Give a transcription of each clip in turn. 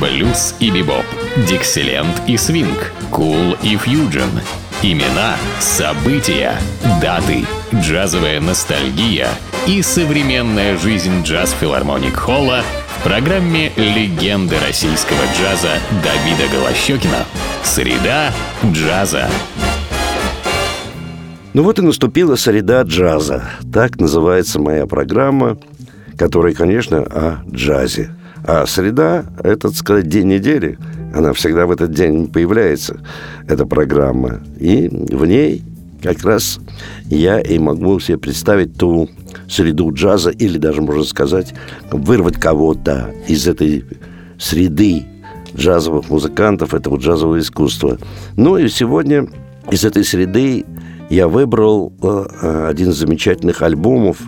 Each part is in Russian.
блюз и бибоп, дикселент и свинг, кул и фьюджен. Имена, события, даты, джазовая ностальгия и современная жизнь джаз-филармоник Холла в программе «Легенды российского джаза» Давида Голощекина. Среда джаза. Ну вот и наступила среда джаза. Так называется моя программа, которая, конечно, о джазе. А среда – это, так сказать, день недели. Она всегда в этот день появляется, эта программа. И в ней как раз я и могу себе представить ту среду джаза, или даже, можно сказать, вырвать кого-то из этой среды джазовых музыкантов, этого джазового искусства. Ну и сегодня из этой среды я выбрал э, один из замечательных альбомов,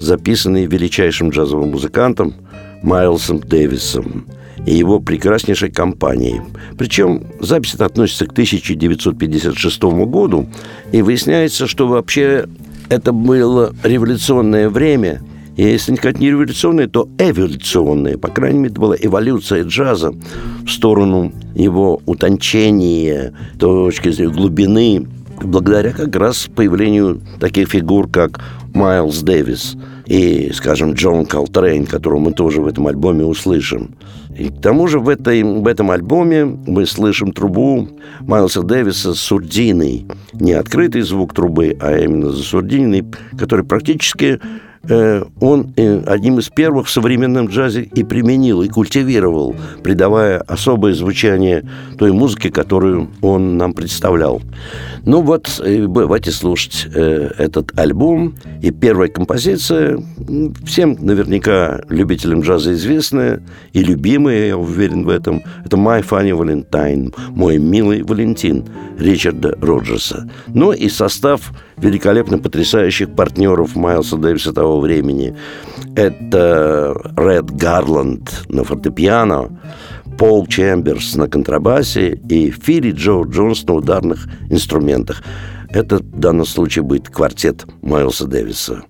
записанный величайшим джазовым музыкантом Майлсом Дэвисом и его прекраснейшей компанией. Причем запись эта относится к 1956 году, и выясняется, что вообще это было революционное время, и если сказать не революционное, то эволюционное. По крайней мере, это была эволюция джаза в сторону его утончения, точки зрения глубины, благодаря как раз появлению таких фигур, как Майлз Дэвис и, скажем, Джон Колтрейн, которого мы тоже в этом альбоме услышим. И к тому же в, этой, в этом альбоме мы слышим трубу Майлса Дэвиса с сурдиной. Не открытый звук трубы, а именно засурдиненный, который практически он э, одним из первых в современном джазе и применил, и культивировал, придавая особое звучание той музыке, которую он нам представлял. Ну вот, э, давайте слушать этот альбом. И первая композиция, всем наверняка любителям джаза известная и любимая, я уверен в этом, это «My Funny Valentine», «Мой милый Валентин» Ричарда Роджерса. Ну и состав великолепно потрясающих партнеров Майлса Дэвиса того времени. Это Ред Гарланд на фортепиано, Пол Чемберс на контрабасе и Филли Джо Джонс на ударных инструментах. Это в данном случае будет квартет Майлса Дэвиса.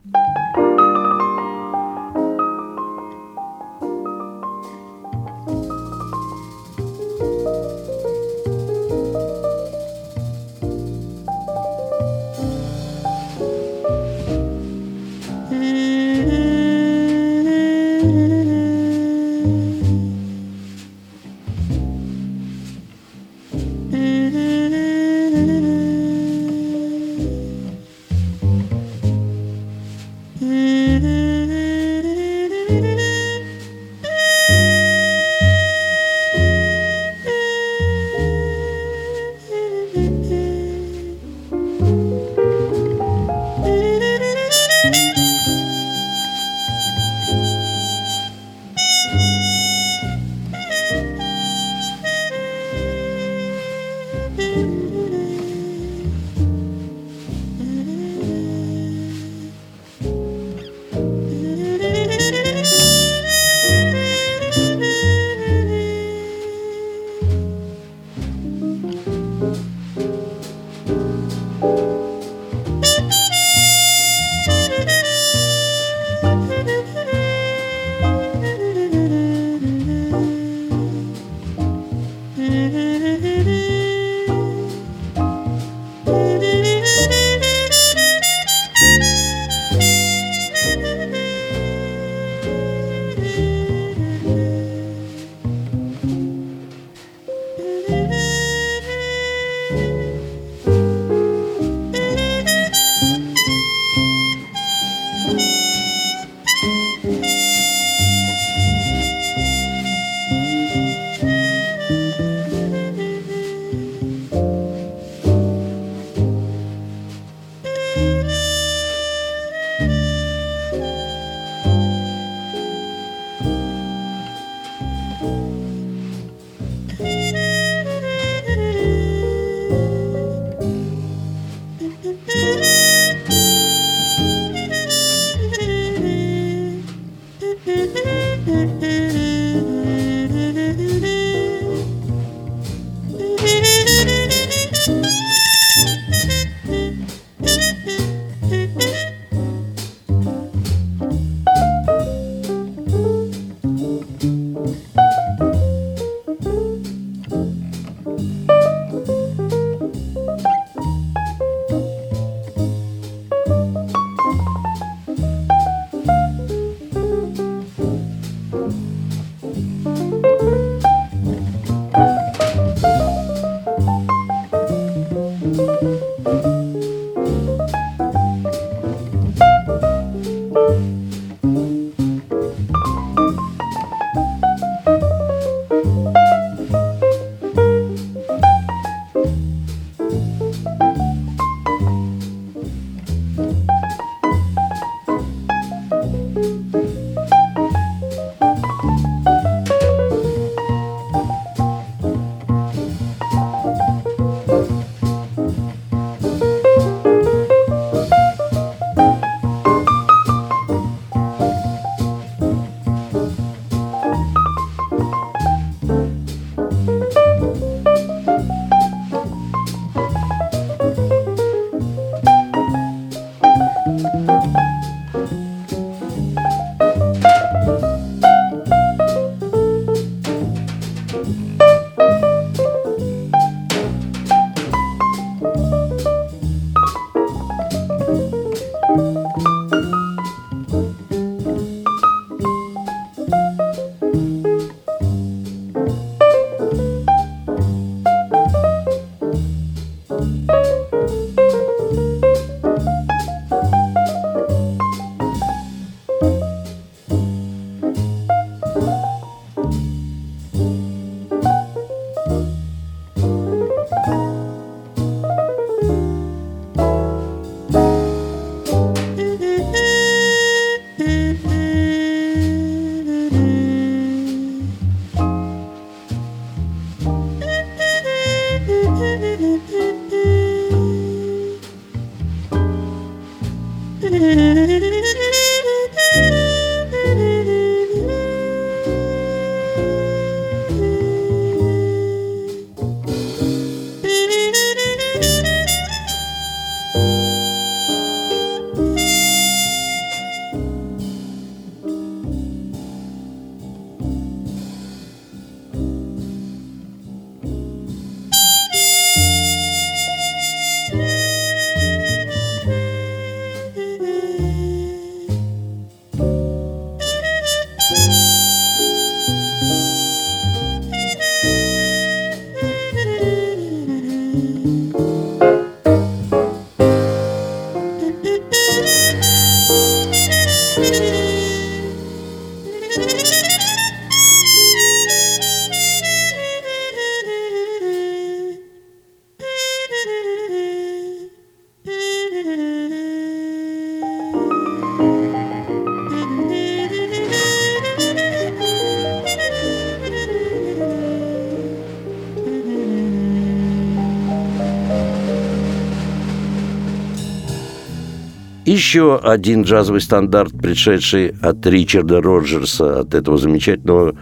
Еще один джазовый стандарт, пришедший от Ричарда Роджерса, от этого замечательного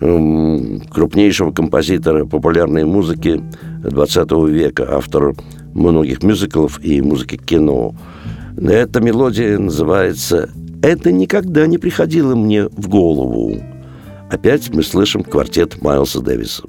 крупнейшего композитора популярной музыки 20 века, автор многих мюзиклов и музыки кино. Эта мелодия называется «Это никогда не приходило мне в голову». Опять мы слышим квартет Майлса Дэвиса.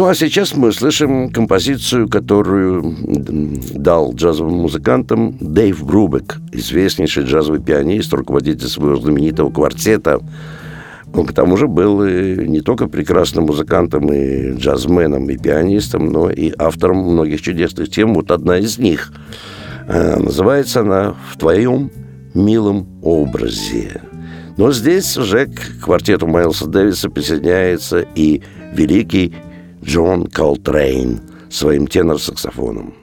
Ну а сейчас мы слышим композицию, которую дал джазовым музыкантам Дэйв Брубек, известнейший джазовый пианист, руководитель своего знаменитого квартета. Он к тому же был не только прекрасным музыкантом и джазменом, и пианистом, но и автором многих чудесных тем. Вот одна из них. Э, называется она «В твоем милом образе». Но здесь уже к квартету Майлса Дэвиса присоединяется и великий Джон Колтрейн своим тенор-саксофоном.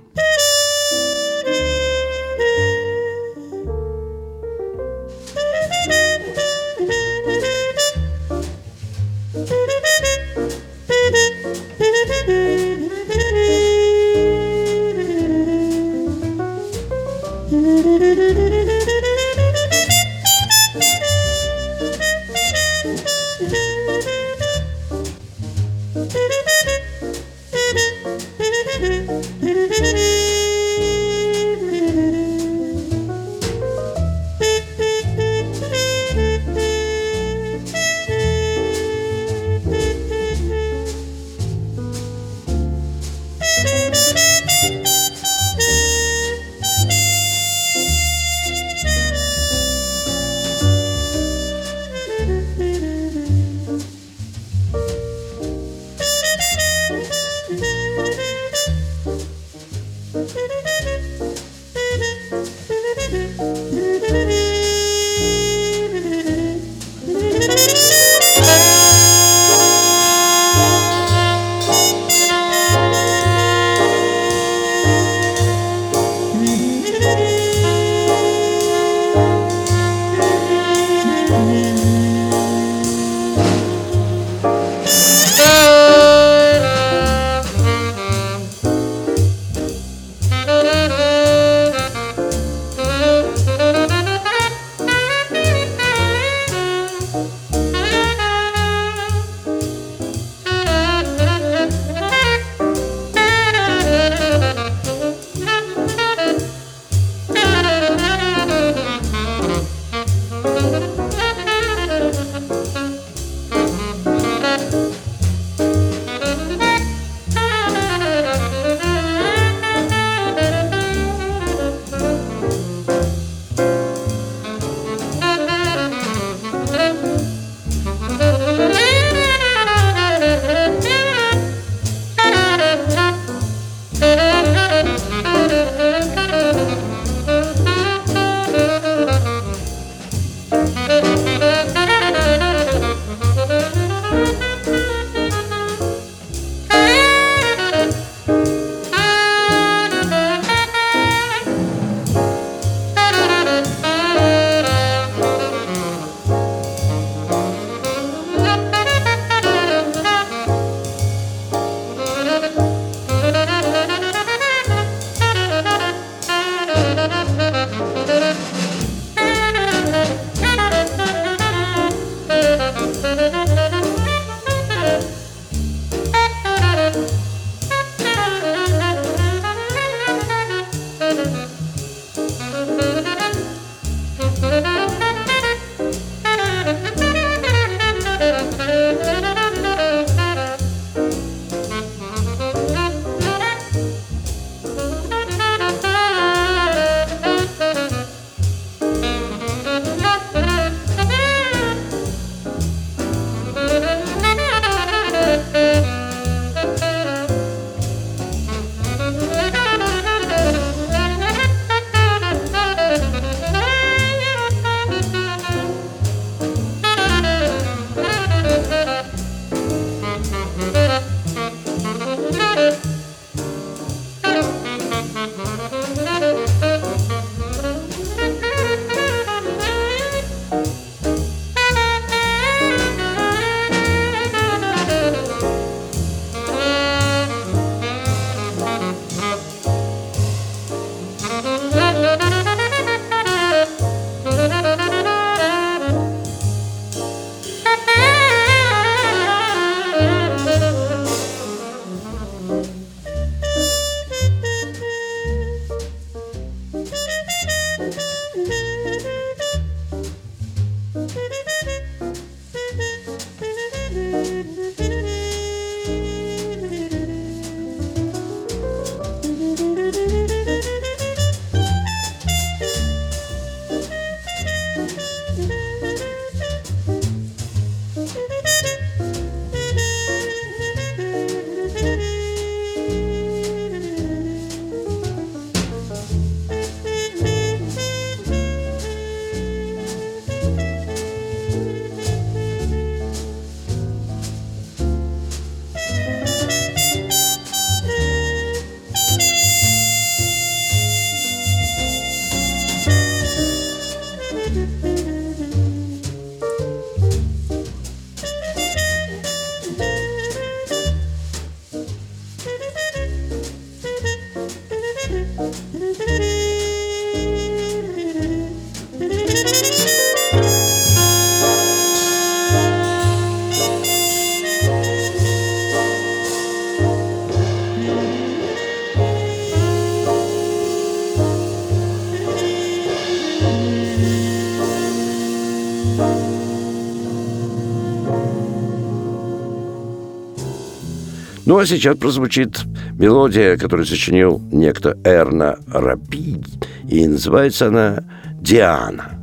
Ну, а сейчас прозвучит мелодия, которую сочинил некто Эрна Рапид, и называется она «Диана».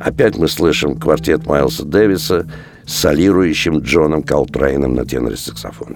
Опять мы слышим квартет Майлса Дэвиса с солирующим Джоном Колтрейном на теноре-саксофоне.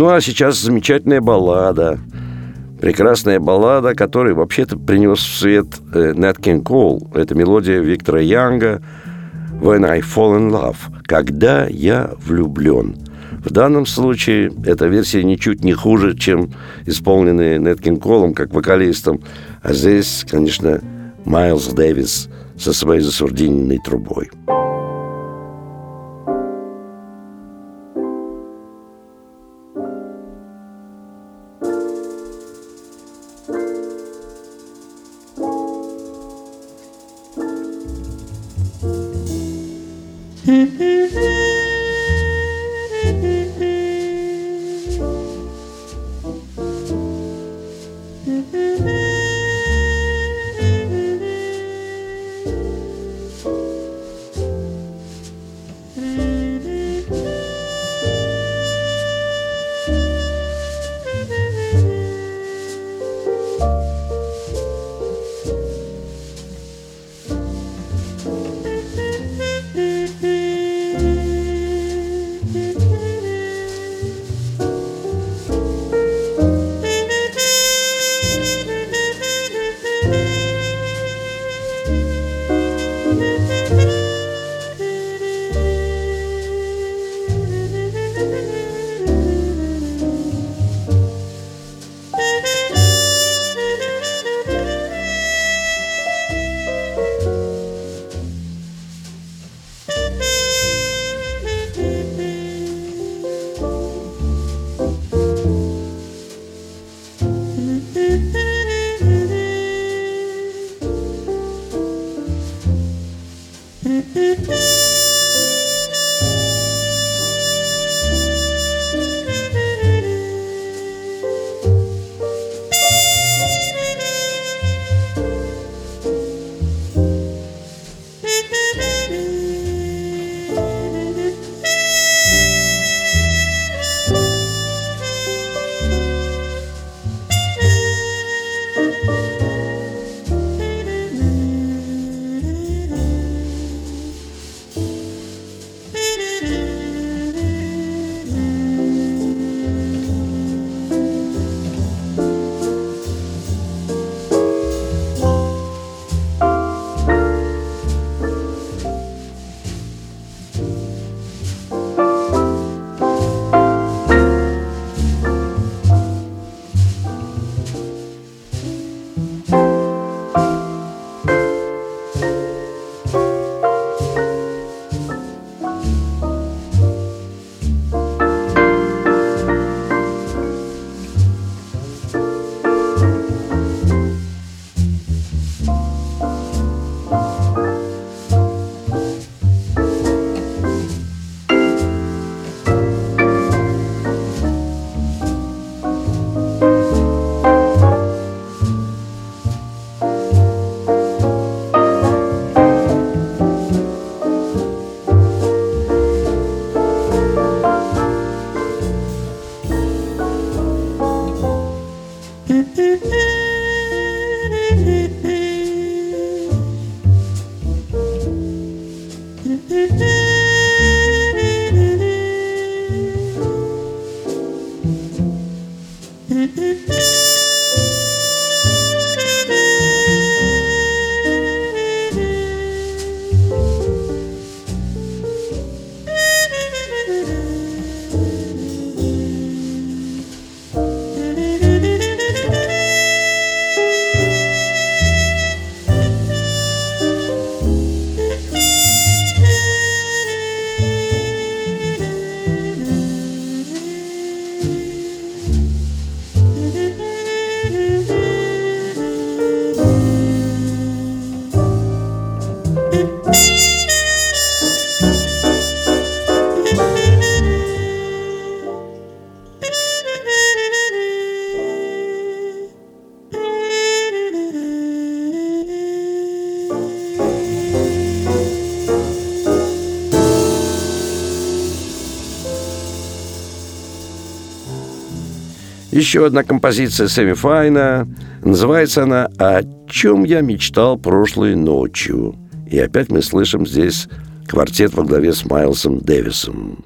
Ну а сейчас замечательная баллада. Прекрасная баллада, которую вообще-то принес в свет э, Нэт Кинг. Это мелодия Виктора Янга «When I Fall in Love» «Когда я влюблен». В данном случае эта версия ничуть не хуже, чем исполненная Нэт Кинг Колом как вокалистом. А здесь, конечно, Майлз Дэвис со своей засурдиненной трубой. Еще одна композиция Сэмми Файна. Называется она «О чем я мечтал прошлой ночью». И опять мы слышим здесь квартет во главе с Майлсом Дэвисом.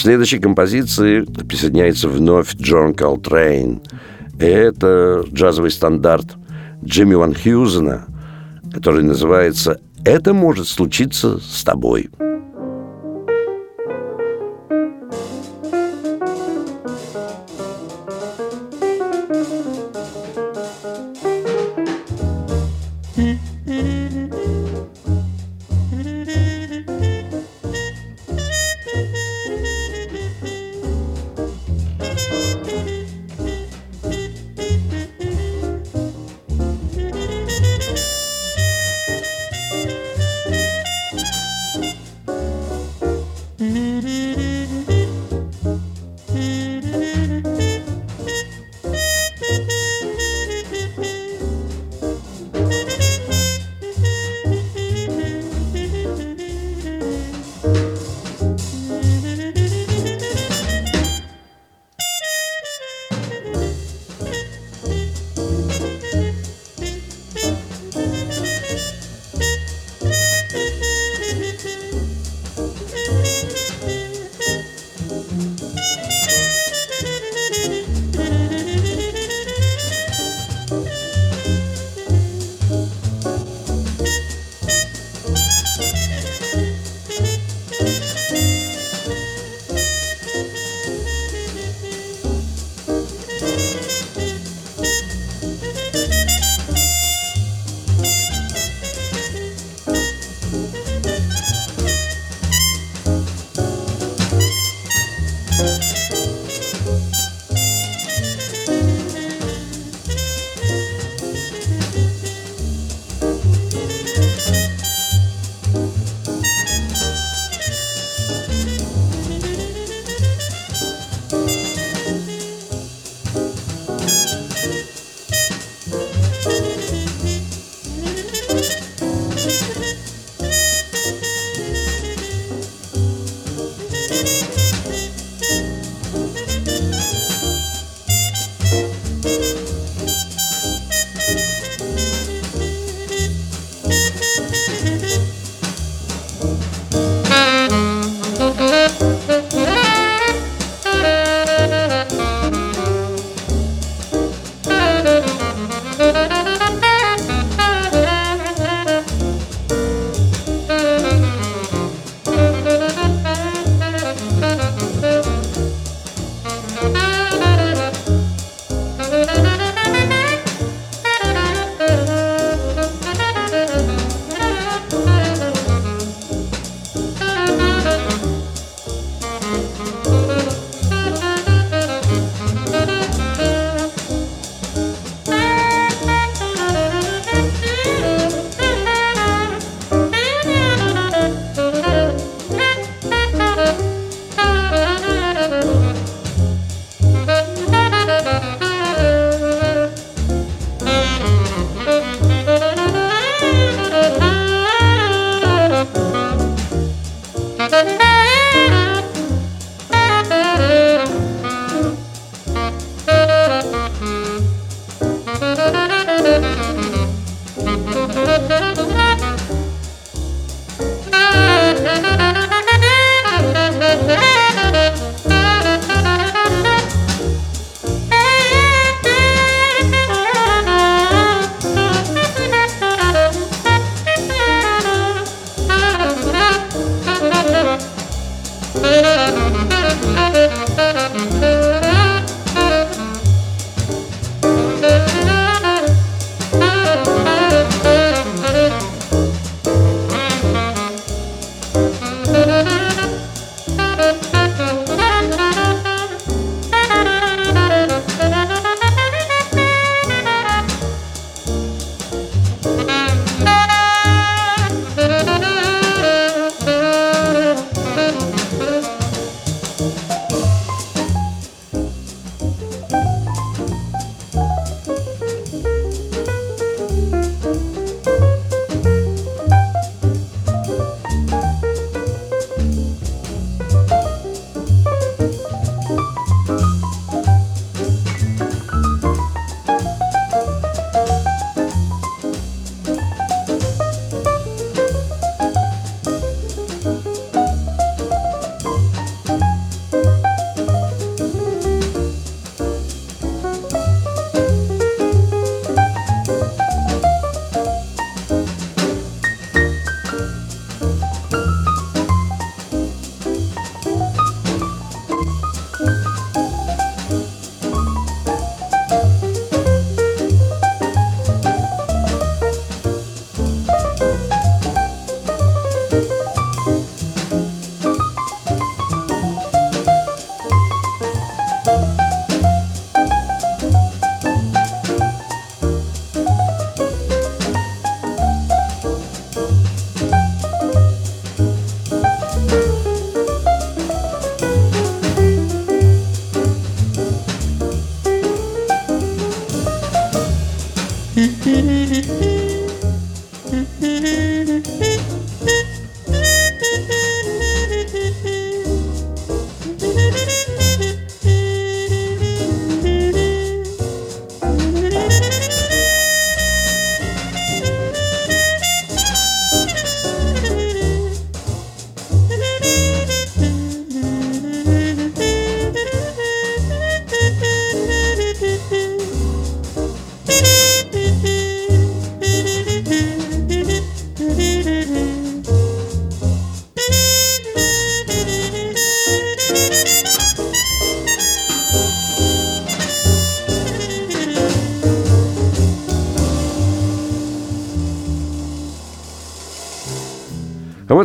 В следующей композиции присоединяется вновь Джон Колтрейн. Это джазовый стандарт Джимми Ван Хьюзена, который называется «Это может случиться с тобой».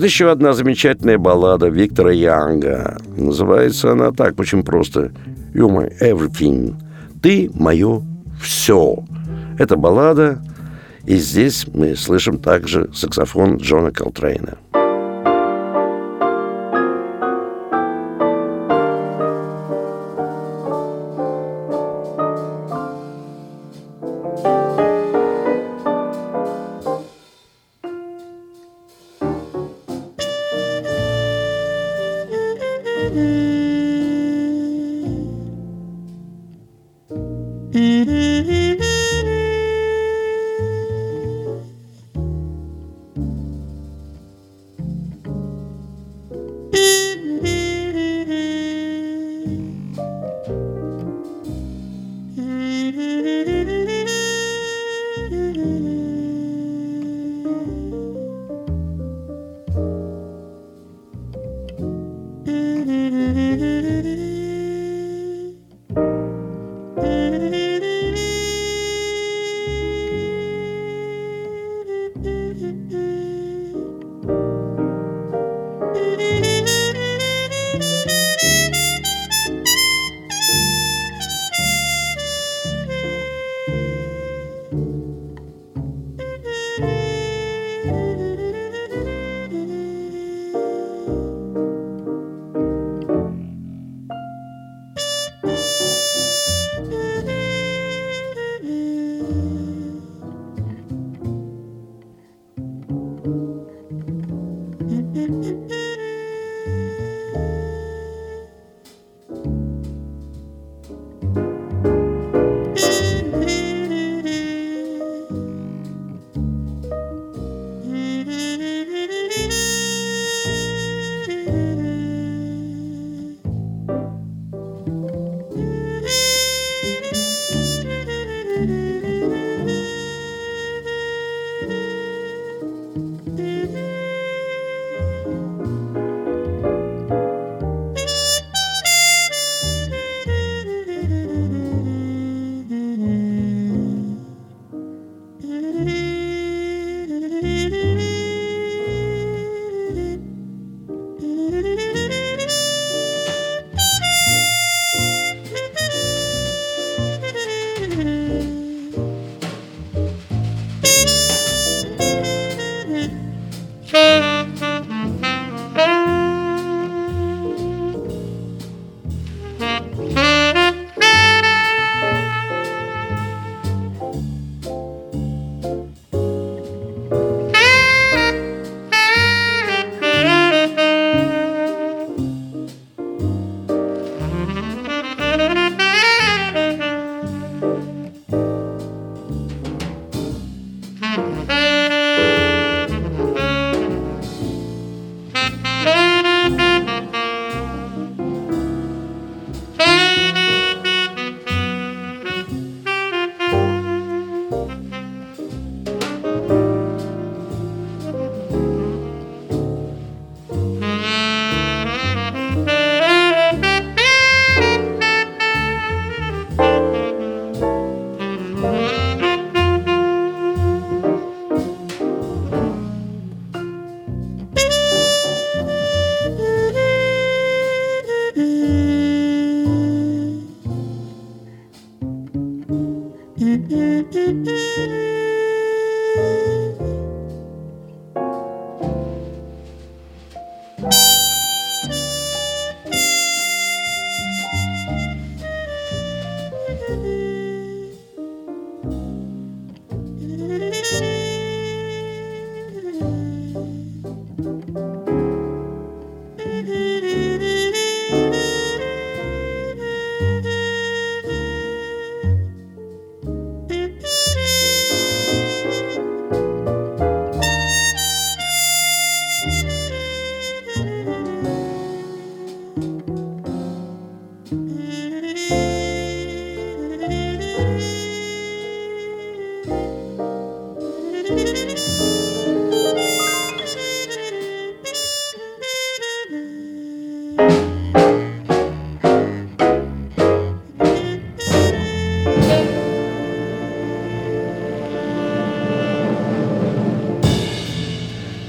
Еще одна замечательная баллада Виктора Янга. Называется она так, очень просто. «You my everything». «Ты мое все». Это баллада, и здесь мы слышим также саксофон Джона Колтрейна.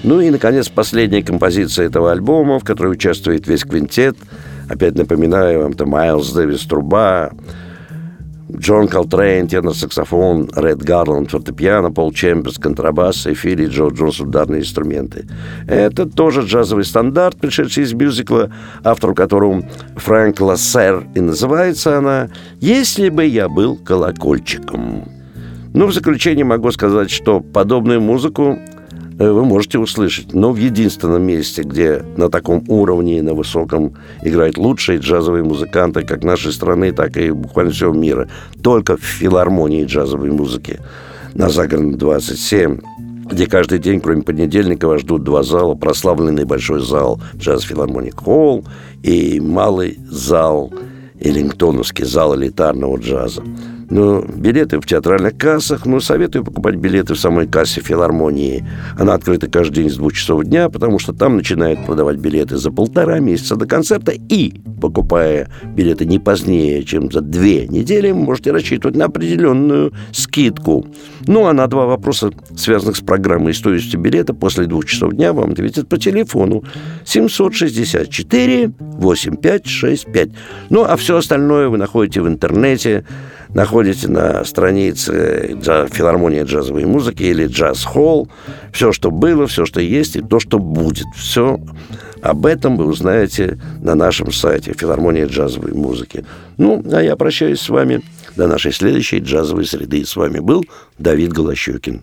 Ну и, наконец, последняя композиция этого альбома, в которой участвует весь квинтет. Опять напоминаю вам, это Майлз Дэвис труба, Джон Колтрейн, тенор-саксофон, Ред Гарланд, фортепиано, Пол Чемберс, контрабас и Филли Джо Джонс, ударные инструменты. Это тоже джазовый стандарт, пришедший из мюзикла, автором которого Фрэнк Лессер, и называется она «Если бы я был колокольчиком». Ну, в заключение могу сказать, что подобную музыку вы можете услышать. Но в единственном месте, где на таком уровне, на высоком играют лучшие джазовые музыканты как нашей страны, так и буквально всего мира, только в филармонии джазовой музыки на Загородном 27 где каждый день, кроме понедельника, вас ждут два зала. Прославленный большой зал Джаз Филармоник Холл и малый зал, Эллингтоновский зал элитарного джаза. Ну, билеты в театральных кассах. Ну, советую покупать билеты в самой кассе филармонии. Она открыта каждый день с двух часов дня, потому что там начинают продавать билеты за полтора месяца до концерта. И, покупая билеты не позднее, чем за две недели, можете рассчитывать на определенную скидку. Ну, а на два вопроса, связанных с программой и стоимостью билета, после двух часов дня вам ответят по телефону 764 8565. Ну, а все остальное вы находите в интернете находите на странице филармонии джазовой музыки или джаз-холл. Все, что было, все, что есть и то, что будет. Все об этом вы узнаете на нашем сайте филармонии джазовой музыки. Ну, а я прощаюсь с вами до нашей следующей джазовой среды. С вами был Давид Голощекин.